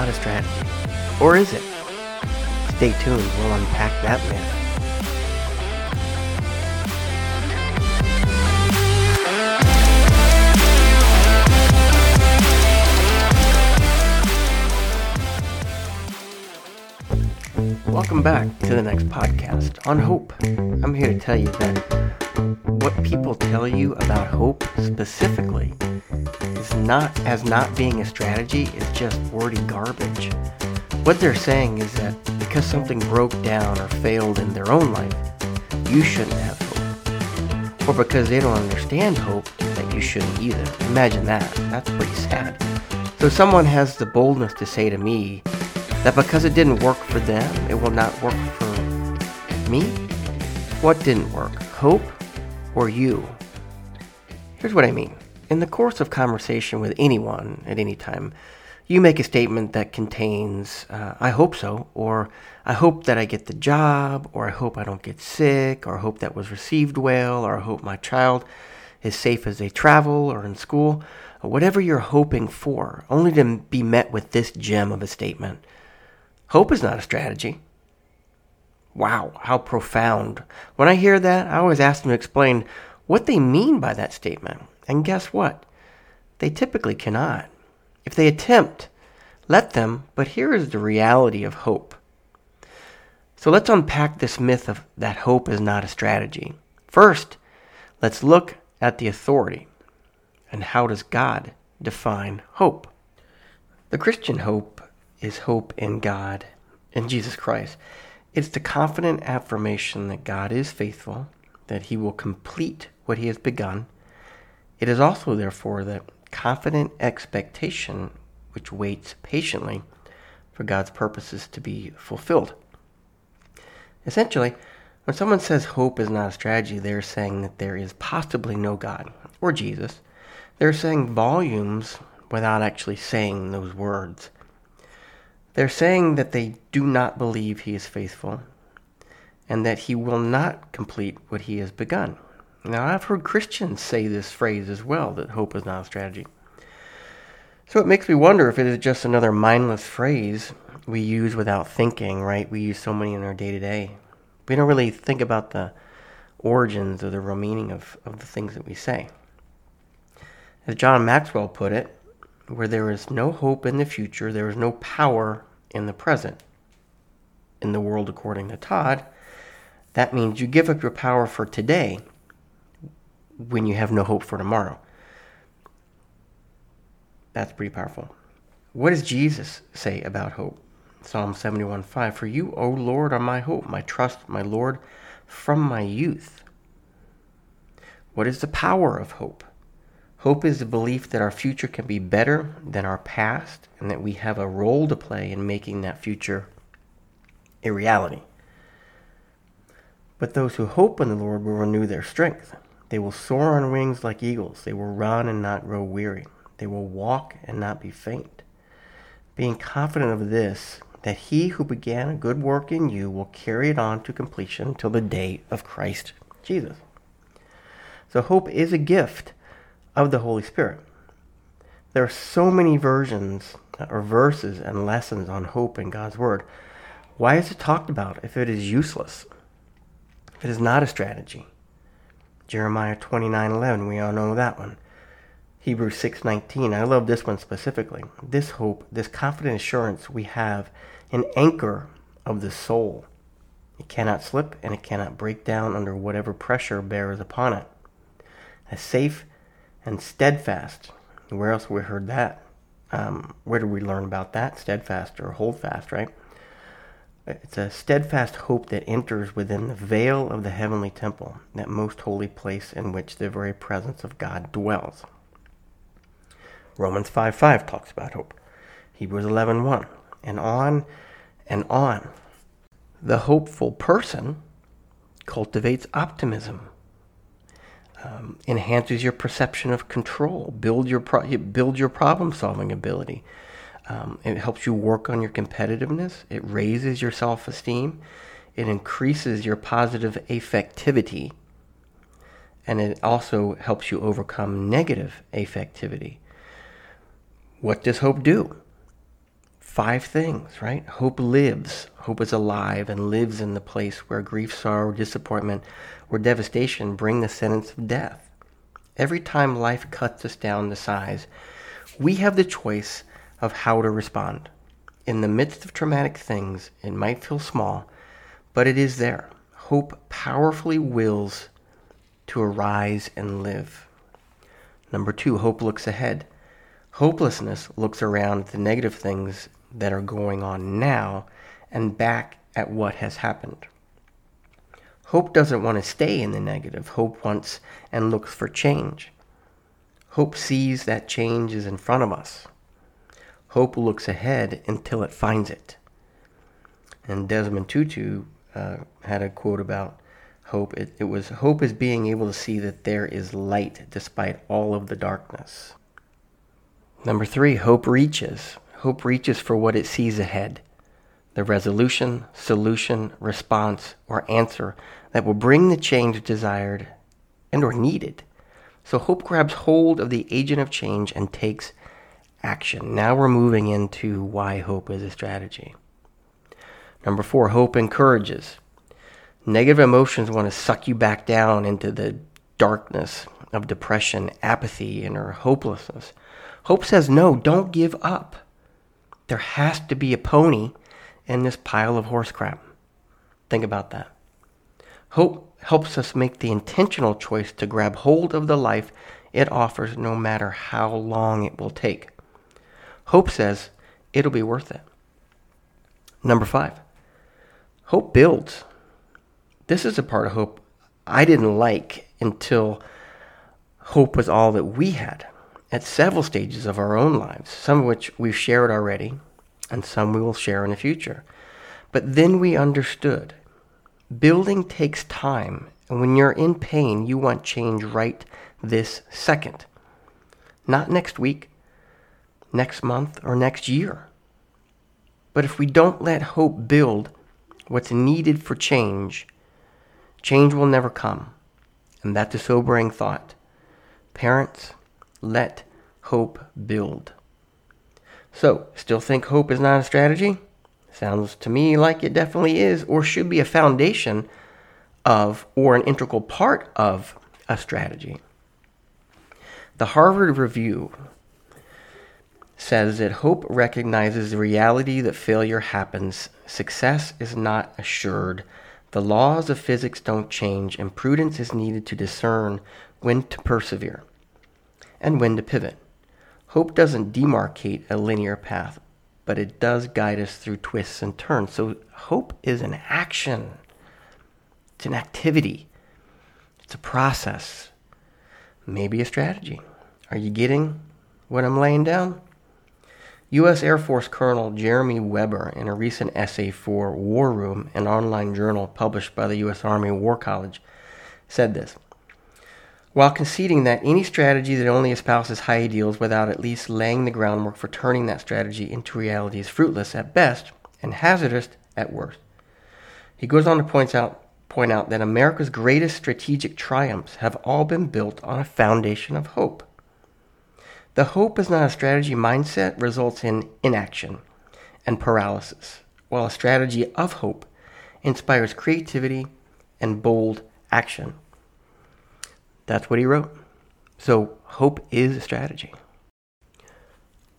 not a strategy. Or is it? Stay tuned, we'll unpack that myth. Welcome back to the next podcast on hope. I'm here to tell you that what people tell you about hope specifically is not as not being a strategy is just wordy garbage. What they're saying is that because something broke down or failed in their own life, you shouldn't have hope. Or because they don't understand hope, that you shouldn't either. Imagine that. That's pretty sad. So someone has the boldness to say to me that because it didn't work for them, it will not work for me? What didn't work? Hope or you? Here's what I mean. In the course of conversation with anyone at any time, you make a statement that contains, uh, I hope so, or I hope that I get the job, or I hope I don't get sick, or I hope that was received well, or I hope my child is safe as they travel or in school, or whatever you're hoping for, only to be met with this gem of a statement. Hope is not a strategy. Wow, how profound. When I hear that, I always ask them to explain what they mean by that statement. And guess what? They typically cannot. If they attempt, let them, but here is the reality of hope. So let's unpack this myth of that hope is not a strategy. First, let's look at the authority and how does God define hope? The Christian hope is hope in God, in Jesus Christ. It's the confident affirmation that God is faithful, that he will complete what he has begun, it is also, therefore, the confident expectation which waits patiently for God's purposes to be fulfilled. Essentially, when someone says hope is not a strategy, they're saying that there is possibly no God or Jesus. They're saying volumes without actually saying those words. They're saying that they do not believe he is faithful and that he will not complete what he has begun. Now, I've heard Christians say this phrase as well that hope is not a strategy. So it makes me wonder if it is just another mindless phrase we use without thinking, right? We use so many in our day to day. We don't really think about the origins or the real meaning of, of the things that we say. As John Maxwell put it, where there is no hope in the future, there is no power in the present. In the world according to Todd, that means you give up your power for today when you have no hope for tomorrow. That's pretty powerful. What does Jesus say about hope? Psalm 71 5 For you, O Lord, are my hope, my trust, my Lord, from my youth. What is the power of hope? Hope is the belief that our future can be better than our past and that we have a role to play in making that future a reality. But those who hope in the Lord will renew their strength. They will soar on wings like eagles. They will run and not grow weary. They will walk and not be faint. Being confident of this, that he who began a good work in you will carry it on to completion till the day of Christ Jesus. So hope is a gift of the Holy Spirit. There are so many versions or verses and lessons on hope in God's Word. Why is it talked about if it is useless? If it is not a strategy? Jeremiah 29:11, we all know that one. Hebrews 6:19. I love this one specifically. This hope, this confident assurance we have an anchor of the soul. It cannot slip and it cannot break down under whatever pressure bears upon it. A safe and steadfast. Where else we heard that? Um, where did we learn about that? Steadfast or hold fast, right? It's a steadfast hope that enters within the veil of the heavenly temple, that most holy place in which the very presence of God dwells. Romans 5 5 talks about hope. Hebrews 11 1. And on and on. The hopeful person cultivates optimism, um, enhances your perception of control, build your, pro- build your problem solving ability, um, it helps you work on your competitiveness. It raises your self esteem. It increases your positive affectivity. And it also helps you overcome negative affectivity. What does hope do? Five things, right? Hope lives. Hope is alive and lives in the place where grief, sorrow, disappointment, or devastation bring the sentence of death. Every time life cuts us down to size, we have the choice of how to respond. In the midst of traumatic things, it might feel small, but it is there. Hope powerfully wills to arise and live. Number two, hope looks ahead. Hopelessness looks around at the negative things that are going on now and back at what has happened. Hope doesn't want to stay in the negative. Hope wants and looks for change. Hope sees that change is in front of us. Hope looks ahead until it finds it. And Desmond Tutu uh, had a quote about hope. It, it was hope is being able to see that there is light despite all of the darkness. Number three, hope reaches. Hope reaches for what it sees ahead the resolution, solution, response, or answer that will bring the change desired and or needed. So hope grabs hold of the agent of change and takes action. Now we're moving into why hope is a strategy. Number four, hope encourages. Negative emotions want to suck you back down into the darkness of depression, apathy, and or hopelessness. Hope says, no, don't give up. There has to be a pony in this pile of horse crap. Think about that. Hope helps us make the intentional choice to grab hold of the life it offers no matter how long it will take. Hope says it'll be worth it. Number five, hope builds. This is a part of hope I didn't like until hope was all that we had at several stages of our own lives, some of which we've shared already, and some we will share in the future. But then we understood building takes time, and when you're in pain, you want change right this second. Not next week, next month, or next year. But if we don't let hope build what's needed for change, change will never come. And that's a sobering thought. Parents, let hope build. So, still think hope is not a strategy? Sounds to me like it definitely is, or should be a foundation of, or an integral part of a strategy. The Harvard Review says that hope recognizes the reality that failure happens, success is not assured, the laws of physics don't change, and prudence is needed to discern when to persevere and when to pivot. Hope doesn't demarcate a linear path, but it does guide us through twists and turns. So hope is an action, it's an activity, it's a process, maybe a strategy. Are you getting what I'm laying down? U.S. Air Force Colonel Jeremy Weber, in a recent essay for War Room, an online journal published by the U.S. Army War College, said this while conceding that any strategy that only espouses high ideals without at least laying the groundwork for turning that strategy into reality is fruitless at best and hazardous at worst. He goes on to point out, point out that America's greatest strategic triumphs have all been built on a foundation of hope. The hope is not a strategy mindset results in inaction and paralysis, while a strategy of hope inspires creativity and bold action. That's what he wrote. So hope is a strategy.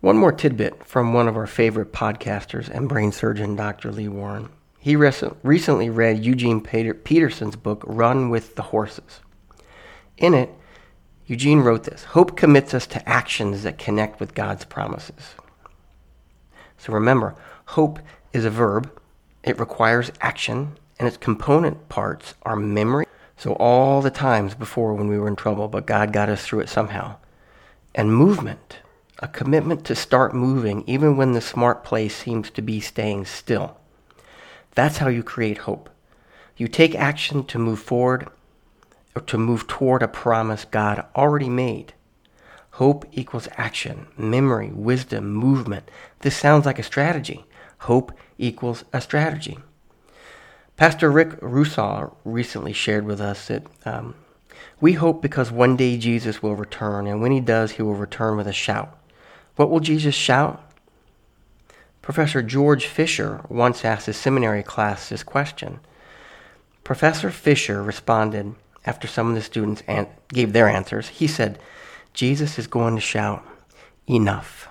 One more tidbit from one of our favorite podcasters and brain surgeon, Dr. Lee Warren. He recently read Eugene Peterson's book, Run with the Horses. In it, Eugene wrote this Hope commits us to actions that connect with God's promises. So remember, hope is a verb, it requires action, and its component parts are memory, so, all the times before when we were in trouble, but God got us through it somehow. And movement, a commitment to start moving even when the smart place seems to be staying still. That's how you create hope. You take action to move forward or to move toward a promise God already made. Hope equals action, memory, wisdom, movement. This sounds like a strategy. Hope equals a strategy. Pastor Rick Roussar recently shared with us that um, we hope because one day Jesus will return, and when he does, he will return with a shout. What will Jesus shout? Professor George Fisher once asked his seminary class this question. Professor Fisher responded after some of the students an- gave their answers. He said, Jesus is going to shout, Enough.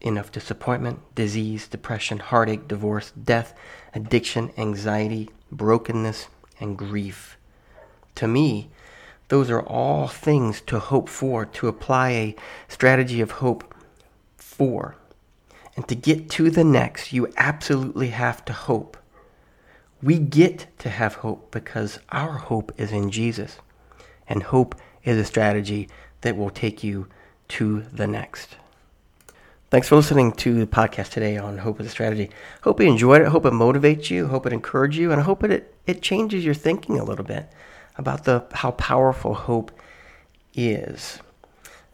Enough disappointment, disease, depression, heartache, divorce, death, addiction, anxiety, brokenness, and grief. To me, those are all things to hope for, to apply a strategy of hope for. And to get to the next, you absolutely have to hope. We get to have hope because our hope is in Jesus. And hope is a strategy that will take you to the next. Thanks for listening to the podcast today on Hope is a Strategy. Hope you enjoyed it. Hope it motivates you. Hope it encourages you. And I hope it, it changes your thinking a little bit about the how powerful hope is.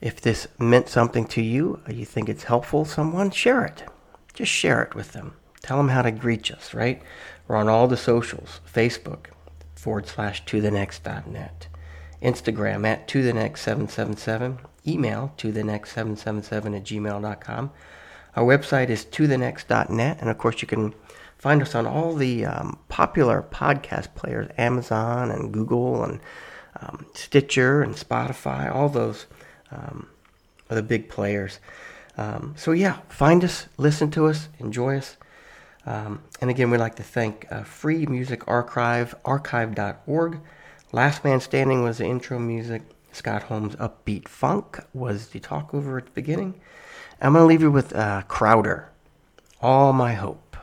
If this meant something to you, or you think it's helpful someone, share it. Just share it with them. Tell them how to reach us, right? We're on all the socials Facebook forward slash to the next dot net, Instagram at to the next 777, email to the next 777 at gmail.com. Our website is to the next.net, and of course, you can find us on all the um, popular podcast players Amazon and Google and um, Stitcher and Spotify, all those um, are the big players. Um, so, yeah, find us, listen to us, enjoy us. Um, and again, we'd like to thank uh, Free Music Archive, archive.org. Last Man Standing was the intro music. Scott Holmes' Upbeat Funk was the talk over at the beginning. I'm going to leave you with uh, Crowder, All My Hope.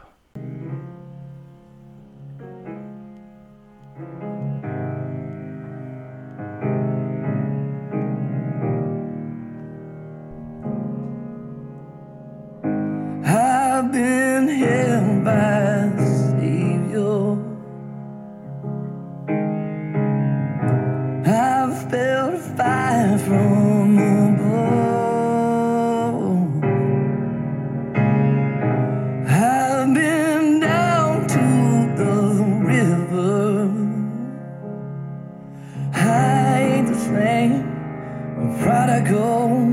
A prodigal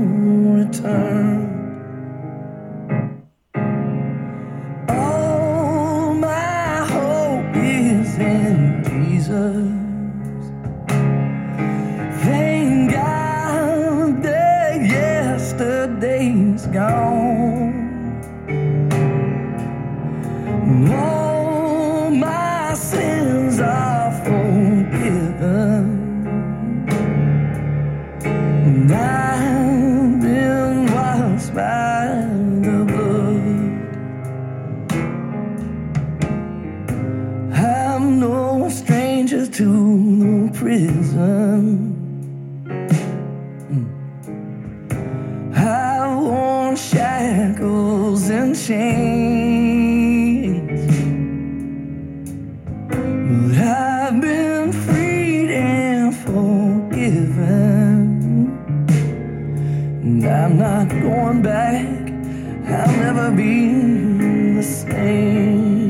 And I'm not going back. I'll never be the same.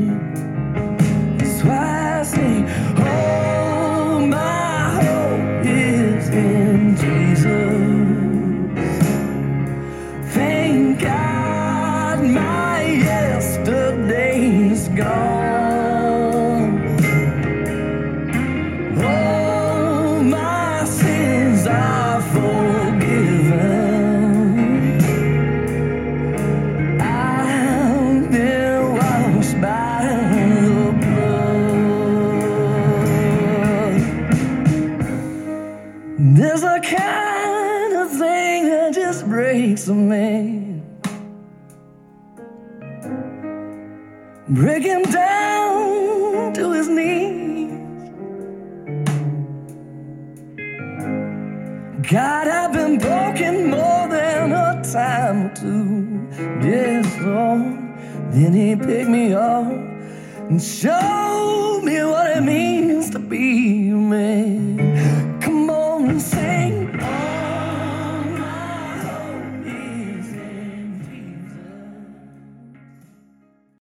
God, I've been broken more than a time or two. Yes, Lord. Then He picked me up and showed me what it means to be a man.